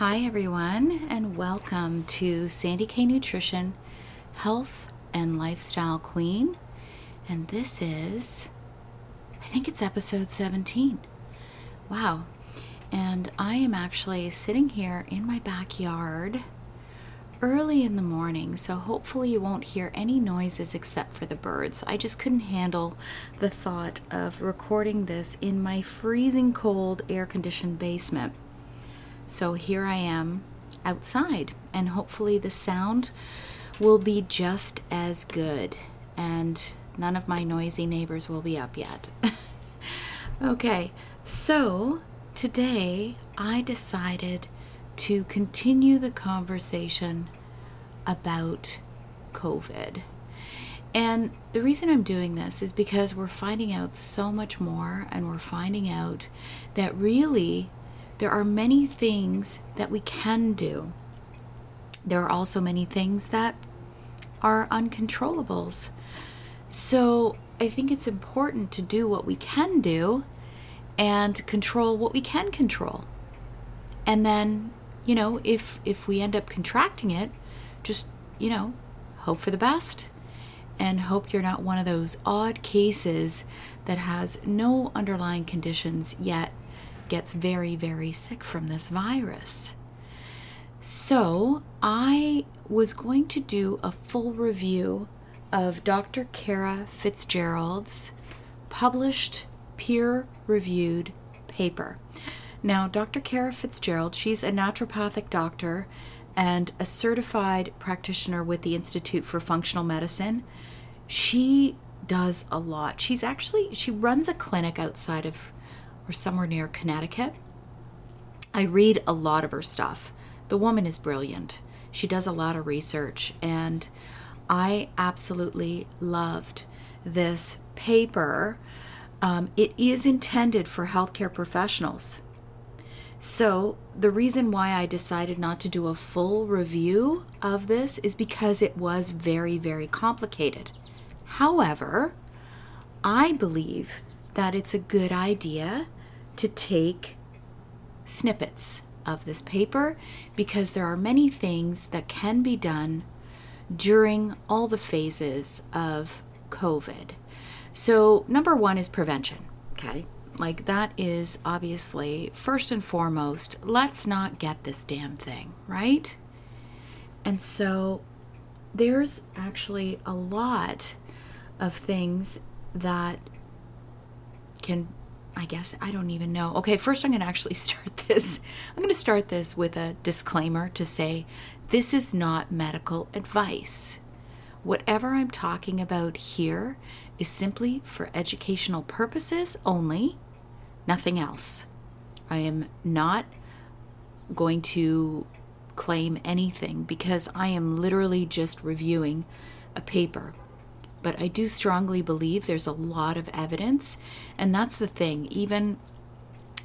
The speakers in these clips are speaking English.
Hi, everyone, and welcome to Sandy K Nutrition, Health and Lifestyle Queen. And this is, I think it's episode 17. Wow. And I am actually sitting here in my backyard early in the morning, so hopefully you won't hear any noises except for the birds. I just couldn't handle the thought of recording this in my freezing cold air conditioned basement. So here I am outside, and hopefully the sound will be just as good, and none of my noisy neighbors will be up yet. okay, so today I decided to continue the conversation about COVID. And the reason I'm doing this is because we're finding out so much more, and we're finding out that really there are many things that we can do. There are also many things that are uncontrollables. So I think it's important to do what we can do and control what we can control. And then, you know, if if we end up contracting it, just, you know, hope for the best and hope you're not one of those odd cases that has no underlying conditions yet gets very, very sick from this virus. So, I was going to do a full review of Dr. Kara Fitzgerald's published peer reviewed paper. Now, Dr. Kara Fitzgerald, she's a naturopathic doctor and a certified practitioner with the Institute for Functional Medicine. She does a lot. She's actually she runs a clinic outside of or somewhere near Connecticut. I read a lot of her stuff. The woman is brilliant. She does a lot of research, and I absolutely loved this paper. Um, it is intended for healthcare professionals. So, the reason why I decided not to do a full review of this is because it was very, very complicated. However, I believe that it's a good idea to take snippets of this paper because there are many things that can be done during all the phases of COVID. So, number one is prevention, okay? Like, that is obviously first and foremost, let's not get this damn thing, right? And so, there's actually a lot of things that can I guess I don't even know. Okay, first I'm going to actually start this. I'm going to start this with a disclaimer to say this is not medical advice. Whatever I'm talking about here is simply for educational purposes only, nothing else. I am not going to claim anything because I am literally just reviewing a paper but I do strongly believe there's a lot of evidence. And that's the thing. Even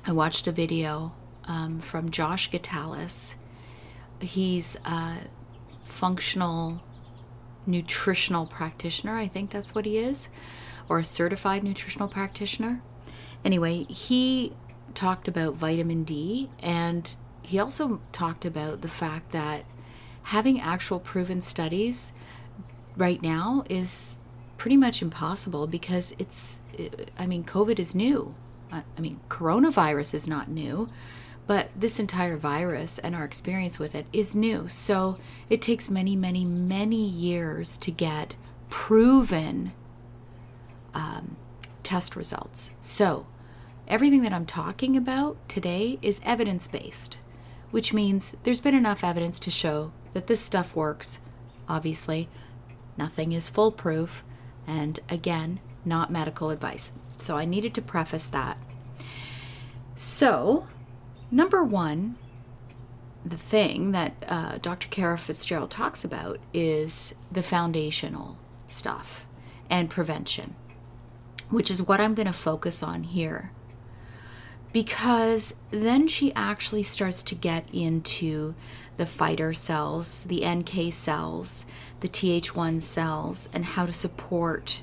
I watched a video um, from Josh Gitalis. He's a functional nutritional practitioner. I think that's what he is, or a certified nutritional practitioner. Anyway, he talked about vitamin D and he also talked about the fact that having actual proven studies right now is pretty much impossible because it's, I mean, COVID is new. I mean, coronavirus is not new, but this entire virus and our experience with it is new. So it takes many, many, many years to get proven um, test results. So everything that I'm talking about today is evidence based, which means there's been enough evidence to show that this stuff works. Obviously, nothing is foolproof and again, not medical advice. So I needed to preface that. So, number one, the thing that uh, Dr. Kara Fitzgerald talks about is the foundational stuff and prevention, which is what I'm going to focus on here. Because then she actually starts to get into the fighter cells, the NK cells, the Th1 cells, and how to support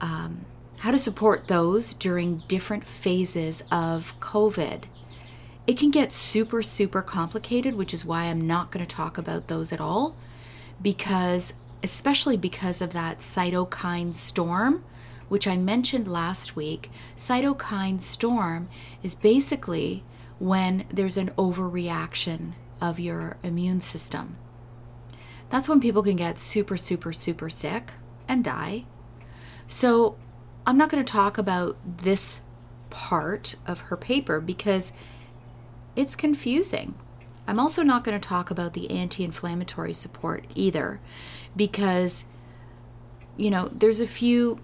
um, how to support those during different phases of COVID. It can get super, super complicated, which is why I'm not going to talk about those at all, because, especially because of that cytokine storm, which I mentioned last week. Cytokine storm is basically when there's an overreaction of your immune system. That's when people can get super, super, super sick and die. So, I'm not going to talk about this part of her paper because it's confusing. I'm also not going to talk about the anti inflammatory support either because, you know, there's a few.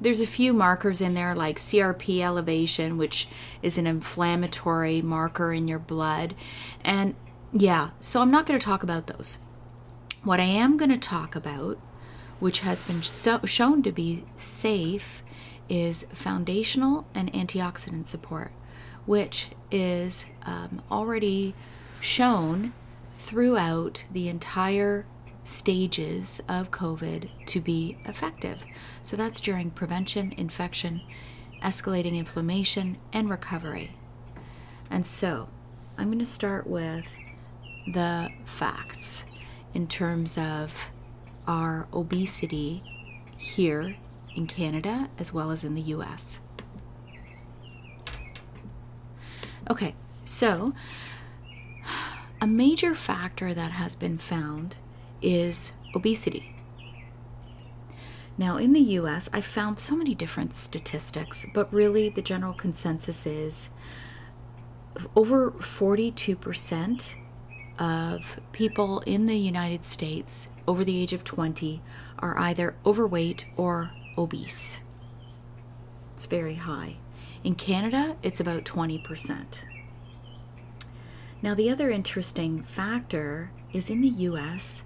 There's a few markers in there like CRP elevation, which is an inflammatory marker in your blood. And yeah, so I'm not going to talk about those. What I am going to talk about, which has been so, shown to be safe, is foundational and antioxidant support which is um, already shown throughout the entire stages of COVID to be effective. So that's during prevention, infection, escalating inflammation, and recovery. And so I'm going to start with the facts in terms of our obesity here in Canada as well as in the US. Okay, so a major factor that has been found is obesity. Now, in the US, I found so many different statistics, but really the general consensus is over 42% of people in the United States over the age of 20 are either overweight or obese. It's very high. In Canada, it's about 20%. Now, the other interesting factor is in the US,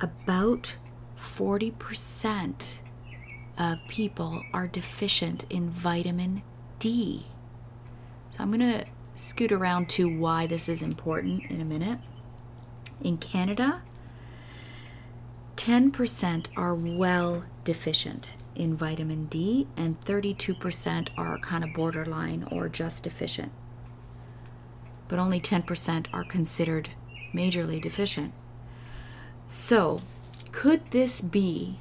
about 40% of people are deficient in vitamin D. So, I'm going to scoot around to why this is important in a minute. In Canada, 10% are well deficient in vitamin D, and 32% are kind of borderline or just deficient. But only 10% are considered majorly deficient. So, could this be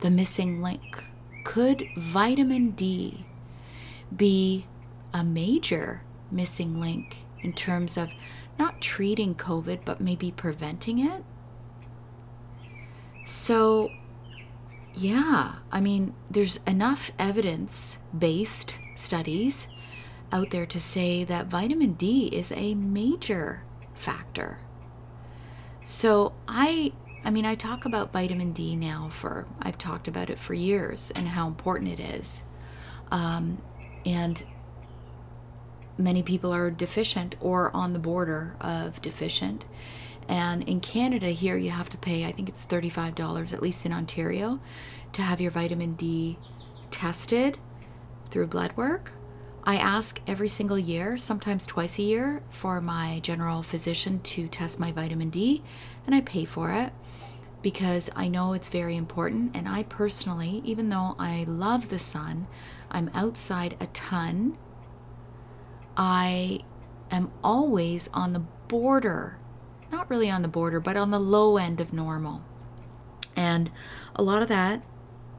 the missing link? Could vitamin D be a major missing link in terms of not treating COVID, but maybe preventing it? So, yeah, I mean, there's enough evidence based studies out there to say that vitamin D is a major factor. So I I mean, I talk about vitamin D now for I've talked about it for years and how important it is. Um, and many people are deficient or on the border of deficient. And in Canada, here you have to pay, I think it's $35, at least in Ontario, to have your vitamin D tested through blood work. I ask every single year, sometimes twice a year, for my general physician to test my vitamin D, and I pay for it because I know it's very important. And I personally, even though I love the sun, I'm outside a ton, I am always on the border not really on the border, but on the low end of normal. And a lot of that,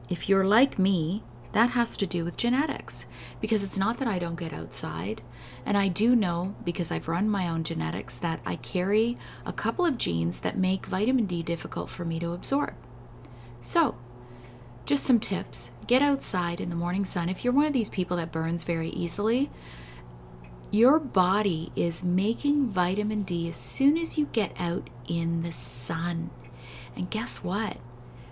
if you're like me, that has to do with genetics because it's not that I don't get outside. And I do know, because I've run my own genetics, that I carry a couple of genes that make vitamin D difficult for me to absorb. So, just some tips get outside in the morning sun. If you're one of these people that burns very easily, your body is making vitamin D as soon as you get out in the sun. And guess what?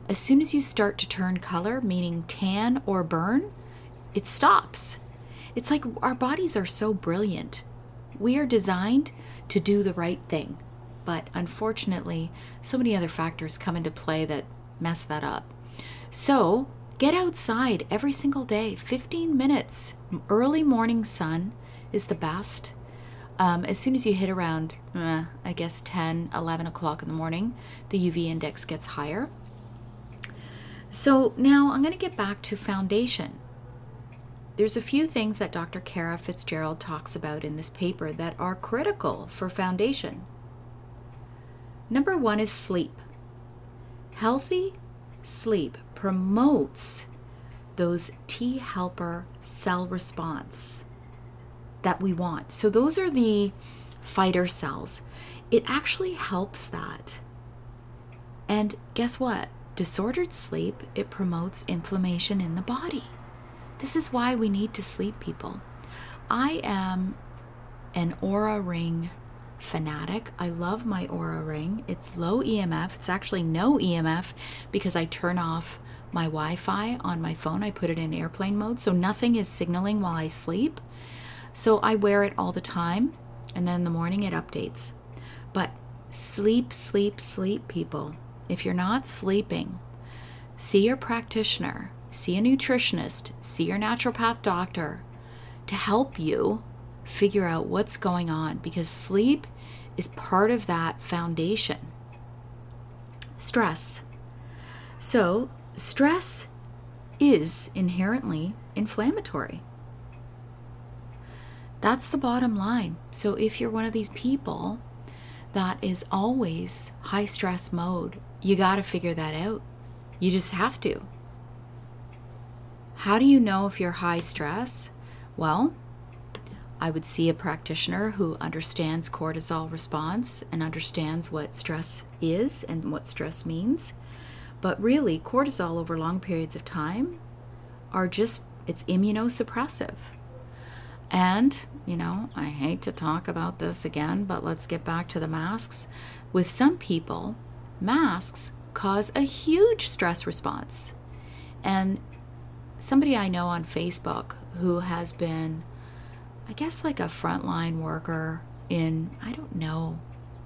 As soon as you start to turn color, meaning tan or burn, it stops. It's like our bodies are so brilliant. We are designed to do the right thing. But unfortunately, so many other factors come into play that mess that up. So, get outside every single day, 15 minutes. Early morning sun is the best. Um, as soon as you hit around, uh, I guess, 10, 11 o'clock in the morning, the UV index gets higher. So now I'm going to get back to foundation. There's a few things that Dr. Kara Fitzgerald talks about in this paper that are critical for foundation. Number one is sleep. Healthy sleep promotes those T helper cell response that we want. So, those are the fighter cells. It actually helps that. And guess what? Disordered sleep, it promotes inflammation in the body. This is why we need to sleep, people. I am an Oura ring fanatic. I love my Oura ring. It's low EMF. It's actually no EMF because I turn off my Wi Fi on my phone. I put it in airplane mode, so nothing is signaling while I sleep. So I wear it all the time, and then in the morning it updates. But sleep, sleep, sleep, people. If you're not sleeping, see your practitioner, see a nutritionist, see your naturopath doctor to help you figure out what's going on because sleep is part of that foundation. Stress. So, stress is inherently inflammatory. That's the bottom line. So, if you're one of these people that is always high stress mode, you got to figure that out. You just have to. How do you know if you're high stress? Well, I would see a practitioner who understands cortisol response and understands what stress is and what stress means. But really, cortisol over long periods of time are just, it's immunosuppressive. And, you know, I hate to talk about this again, but let's get back to the masks. With some people, masks cause a huge stress response. And somebody I know on Facebook who has been, I guess, like a frontline worker in, I don't know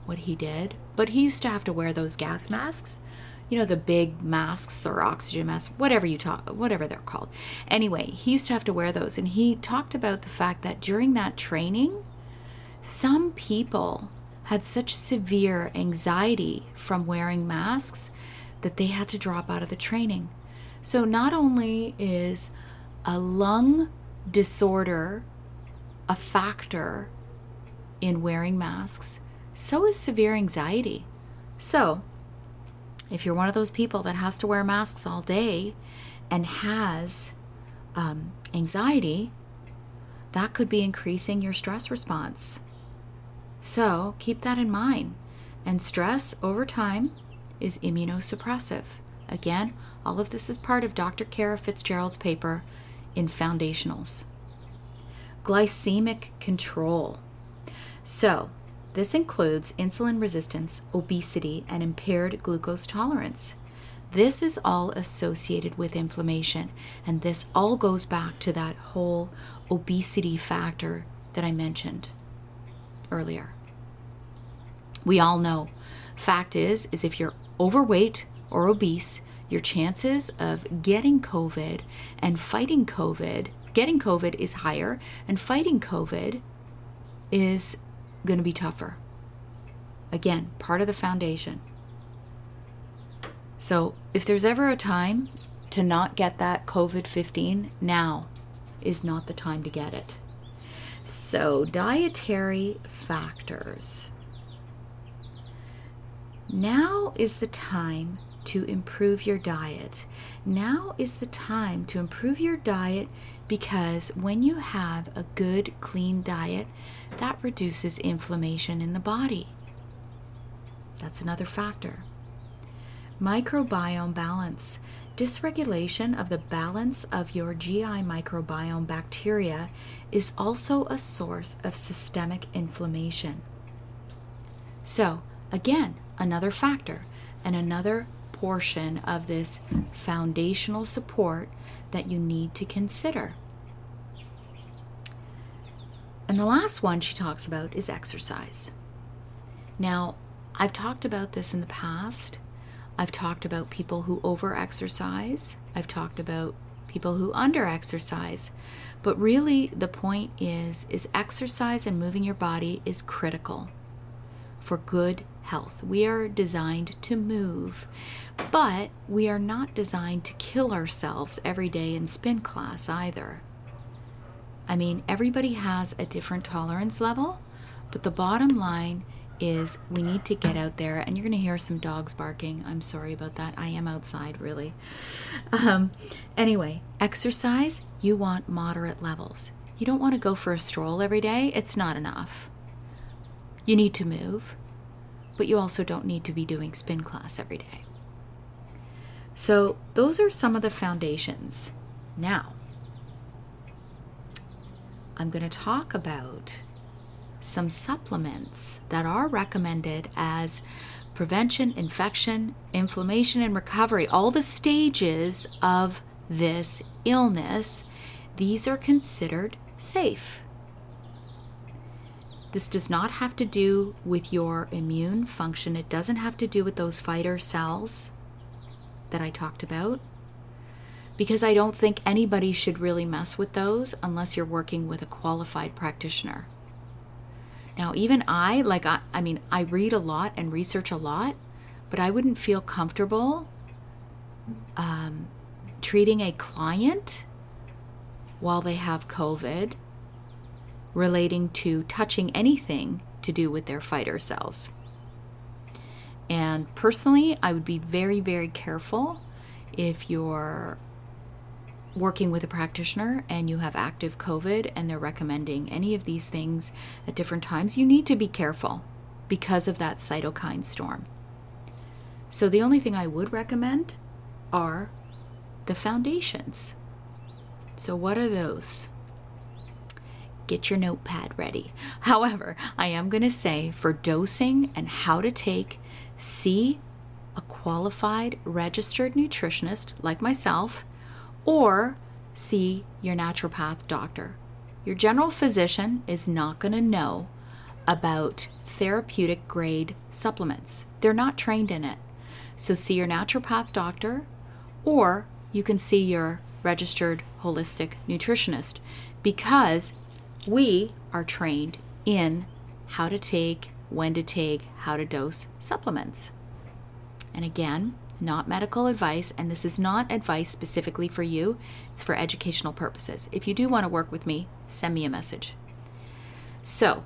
what he did, but he used to have to wear those gas masks. You know the big masks or oxygen masks whatever you talk whatever they're called. Anyway he used to have to wear those. And he talked about the fact that during that training some people had such severe anxiety from wearing masks that they had to drop out of the training so not only is a lung disorder a factor in wearing masks so is severe anxiety so if you're one of those people that has to wear masks all day and has um, anxiety, that could be increasing your stress response. So keep that in mind. And stress over time is immunosuppressive. Again, all of this is part of Dr. Kara Fitzgerald's paper in Foundationals. Glycemic control. So, this includes insulin resistance, obesity, and impaired glucose tolerance. This is all associated with inflammation, and this all goes back to that whole obesity factor that I mentioned earlier. We all know. Fact is is if you're overweight or obese, your chances of getting COVID and fighting COVID, getting COVID is higher and fighting COVID is going to be tougher. Again, part of the foundation. So, if there's ever a time to not get that COVID 15, now is not the time to get it. So, dietary factors. Now is the time to improve your diet. Now is the time to improve your diet because when you have a good, clean diet, that reduces inflammation in the body. That's another factor. Microbiome balance. Dysregulation of the balance of your GI microbiome bacteria is also a source of systemic inflammation. So, again, another factor and another portion of this foundational support that you need to consider. And the last one she talks about is exercise. Now, I've talked about this in the past. I've talked about people who over exercise. I've talked about people who under exercise. But really the point is is exercise and moving your body is critical for good health. We are designed to move, but we are not designed to kill ourselves every day in spin class either. I mean, everybody has a different tolerance level, but the bottom line is we need to get out there and you're going to hear some dogs barking. I'm sorry about that. I am outside really. Um, anyway exercise you want moderate levels. You don't want to go for a stroll every day. It's not enough. You need to move but you also don't need to be doing spin class every day. So those are some of the foundations. Now i'm going to talk about some supplements that are recommended as prevention, infection, inflammation, and recovery, all the stages of this illness, these are considered safe. This does not have to do with your immune function. It doesn't have to do with those fighter cells that I talked about. Because I don't think anybody should really mess with those unless you're working with a qualified practitioner. Now, even I, like, I, I mean, I read a lot and research a lot, but I wouldn't feel comfortable um, treating a client while they have COVID relating to touching anything to do with their fighter cells. And personally, I would be very, very careful if you're working with a practitioner and you have active COVID and they're recommending any of these things at different times, you need to be careful because of that cytokine storm. So, the only thing I would recommend are the foundations. So, what are those? Get your notepad ready. However, I am going to say for dosing and how to take, see a qualified registered nutritionist like myself or see your naturopath doctor. Your general physician is not going to know about therapeutic grade supplements, they're not trained in it. So, see your naturopath doctor, or you can see your registered holistic nutritionist because we are trained in how to take, when to take, how to dose supplements. And again, not medical advice, and this is not advice specifically for you. It's for educational purposes. If you do want to work with me, send me a message. So,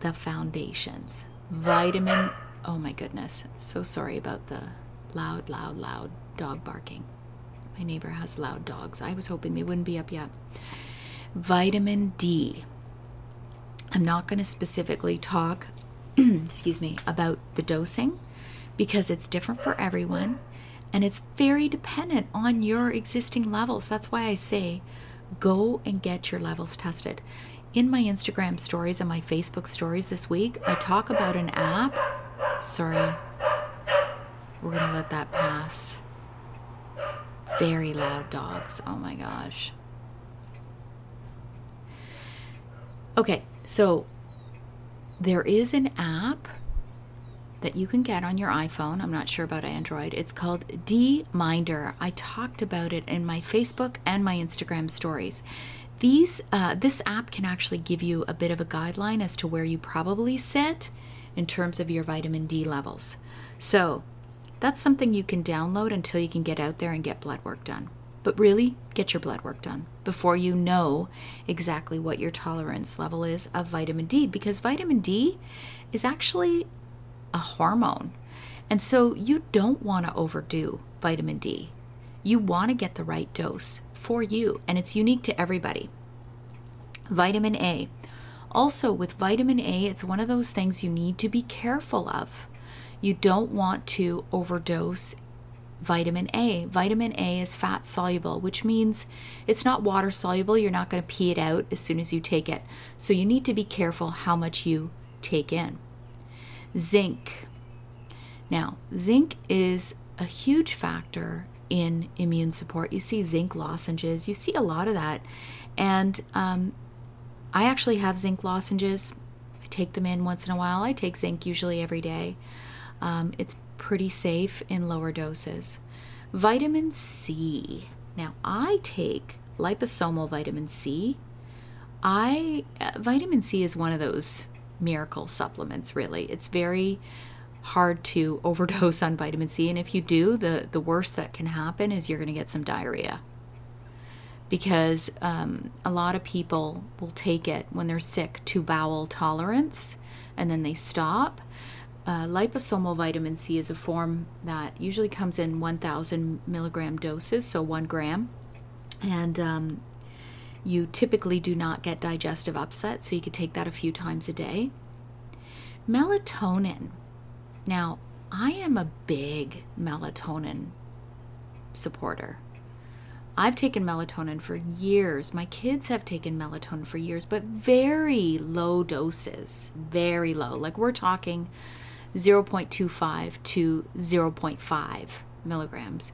the foundations. Vitamin, oh my goodness, so sorry about the loud, loud, loud dog barking. My neighbor has loud dogs. I was hoping they wouldn't be up yet. Vitamin D. I'm not going to specifically talk, excuse me, about the dosing because it's different for everyone and it's very dependent on your existing levels. That's why I say go and get your levels tested. In my Instagram stories and my Facebook stories this week, I talk about an app. Sorry, we're going to let that pass. Very loud dogs. Oh my gosh. Okay, so there is an app that you can get on your iPhone. I'm not sure about Android. It's called DMinder. I talked about it in my Facebook and my Instagram stories. These, uh, this app can actually give you a bit of a guideline as to where you probably sit in terms of your vitamin D levels. So that's something you can download until you can get out there and get blood work done. But really, get your blood work done before you know exactly what your tolerance level is of vitamin D because vitamin D is actually a hormone. And so you don't want to overdo vitamin D. You want to get the right dose for you, and it's unique to everybody. Vitamin A. Also, with vitamin A, it's one of those things you need to be careful of. You don't want to overdose vitamin A. Vitamin A is fat soluble, which means it's not water soluble. You're not going to pee it out as soon as you take it. So you need to be careful how much you take in. Zinc. Now, zinc is a huge factor in immune support. You see zinc lozenges, you see a lot of that. And um, I actually have zinc lozenges. I take them in once in a while. I take zinc usually every day. Um, it's pretty safe in lower doses. Vitamin C. Now, I take liposomal vitamin C. I uh, vitamin C is one of those miracle supplements really. It's very hard to overdose on vitamin C and if you do, the the worst that can happen is you're going to get some diarrhea. Because um, a lot of people will take it when they're sick to bowel tolerance and then they stop. Uh, liposomal vitamin C is a form that usually comes in 1,000 milligram doses, so one gram. And um, you typically do not get digestive upset, so you could take that a few times a day. Melatonin. Now, I am a big melatonin supporter. I've taken melatonin for years. My kids have taken melatonin for years, but very low doses. Very low. Like we're talking 0.25 to 0.5 milligrams.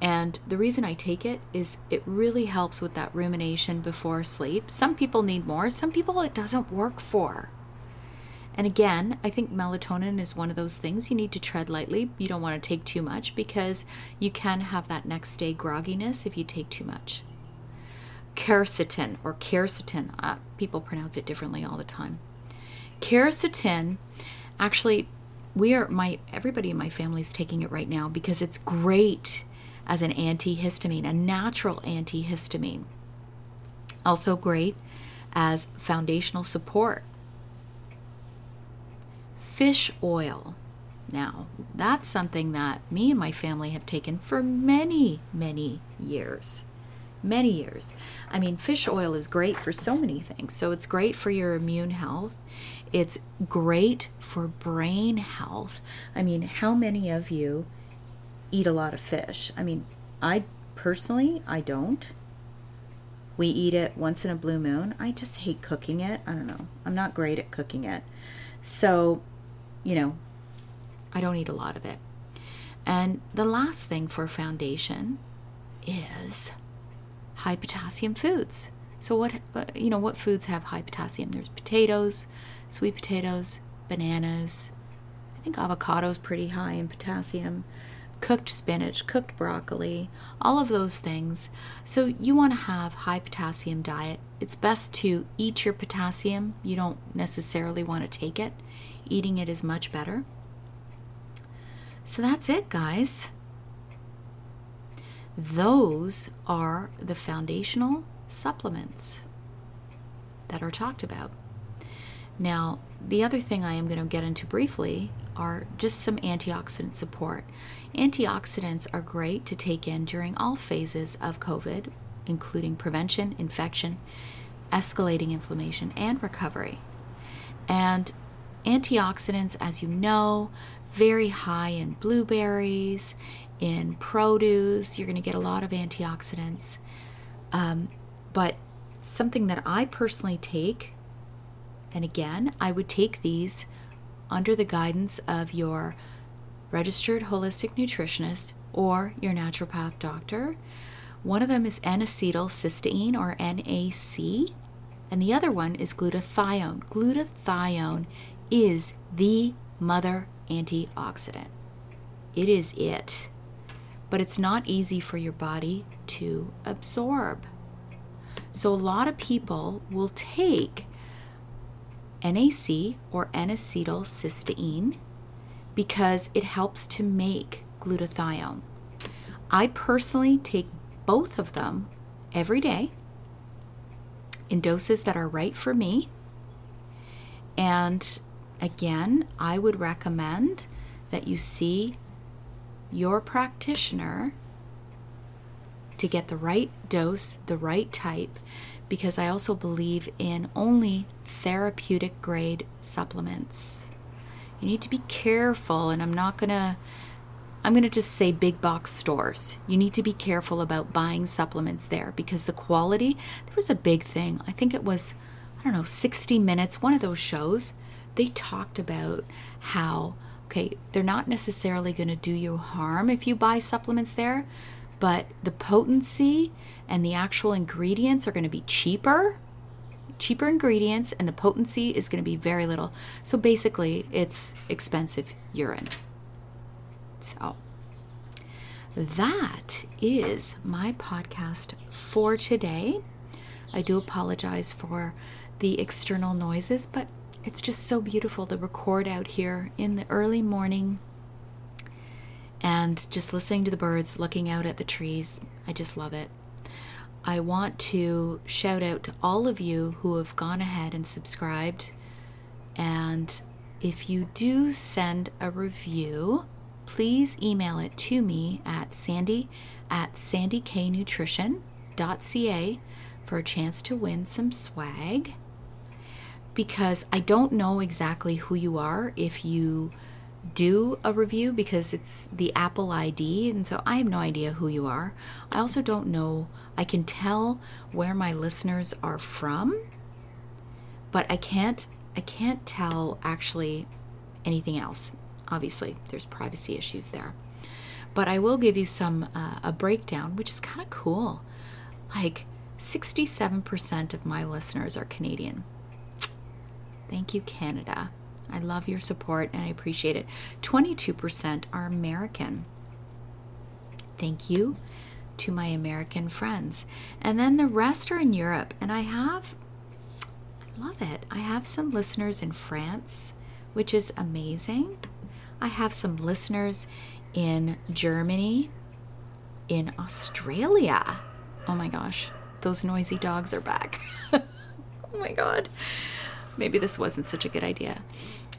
And the reason I take it is it really helps with that rumination before sleep. Some people need more, some people it doesn't work for. And again, I think melatonin is one of those things you need to tread lightly. You don't want to take too much because you can have that next day grogginess if you take too much. Quercetin or quercetin, uh, people pronounce it differently all the time. Quercetin, actually, we are my everybody in my family is taking it right now because it's great as an antihistamine, a natural antihistamine. Also, great as foundational support. Fish oil. Now, that's something that me and my family have taken for many, many years. Many years. I mean, fish oil is great for so many things. So, it's great for your immune health. It's great for brain health. I mean, how many of you eat a lot of fish. I mean, I personally, I don't. We eat it once in a blue moon. I just hate cooking it. I don't know. I'm not great at cooking it. So, you know, I don't eat a lot of it. And the last thing for foundation is high potassium foods. So what you know what foods have high potassium? There's potatoes, sweet potatoes, bananas. I think avocado is pretty high in potassium cooked spinach, cooked broccoli, all of those things. So you want to have high potassium diet. It's best to eat your potassium. You don't necessarily want to take it. Eating it is much better. So that's it, guys. Those are the foundational supplements that are talked about. Now, the other thing I am going to get into briefly are just some antioxidant support. Antioxidants are great to take in during all phases of COVID, including prevention, infection, escalating inflammation, and recovery. And antioxidants, as you know, very high in blueberries, in produce. You're going to get a lot of antioxidants. Um, but something that I personally take, and again, I would take these under the guidance of your registered holistic nutritionist or your naturopath doctor. One of them is N acetylcysteine or NAC, and the other one is glutathione. Glutathione is the mother antioxidant. It is it. But it's not easy for your body to absorb. So, a lot of people will take NAC or N acetylcysteine because it helps to make glutathione. I personally take both of them every day in doses that are right for me. And again, I would recommend that you see your practitioner to get the right dose, the right type, because I also believe in only therapeutic grade supplements. You need to be careful and i'm not going to i'm going to just say big box stores. You need to be careful about buying supplements there because the quality there was a big thing. I think it was i don't know 60 minutes one of those shows they talked about how okay they're not necessarily going to do you harm if you buy supplements there but the potency and the actual ingredients are going to be cheaper cheaper ingredients and the potency is going to be very little. So basically, it's expensive urine. So that is my podcast for today. I do apologize for the external noises, but it's just so beautiful to record out here in the early morning and just listening to the birds, looking out at the trees. I just love it. I want to shout out to all of you who have gone ahead and subscribed. And if you do send a review, please email it to me at sandy at sandyknutrition.ca for a chance to win some swag. Because I don't know exactly who you are if you do a review because it's the Apple ID, and so I have no idea who you are. I also don't know, I can tell where my listeners are from, but I can't I can't tell actually anything else. Obviously, there's privacy issues there. But I will give you some uh, a breakdown, which is kind of cool. Like 67% of my listeners are Canadian. Thank you, Canada. I love your support and I appreciate it. 22% are American. Thank you to my American friends. And then the rest are in Europe. And I have, I love it. I have some listeners in France, which is amazing. I have some listeners in Germany, in Australia. Oh my gosh, those noisy dogs are back. oh my God. Maybe this wasn't such a good idea.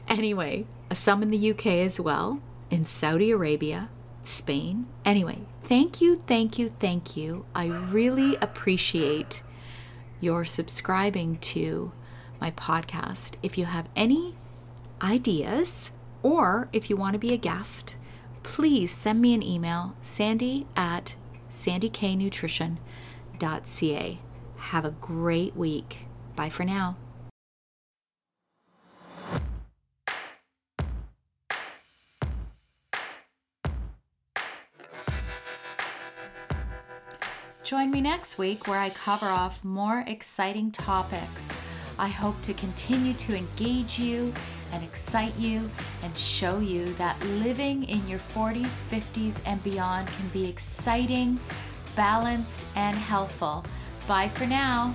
Anyway, some in the UK as well, in Saudi Arabia, Spain. Anyway, thank you, thank you, thank you. I really appreciate your subscribing to my podcast. If you have any ideas or if you want to be a guest, please send me an email, sandy at sandyknutrition.ca. Have a great week. Bye for now. Join me next week where I cover off more exciting topics. I hope to continue to engage you and excite you and show you that living in your 40s, 50s, and beyond can be exciting, balanced, and healthful. Bye for now.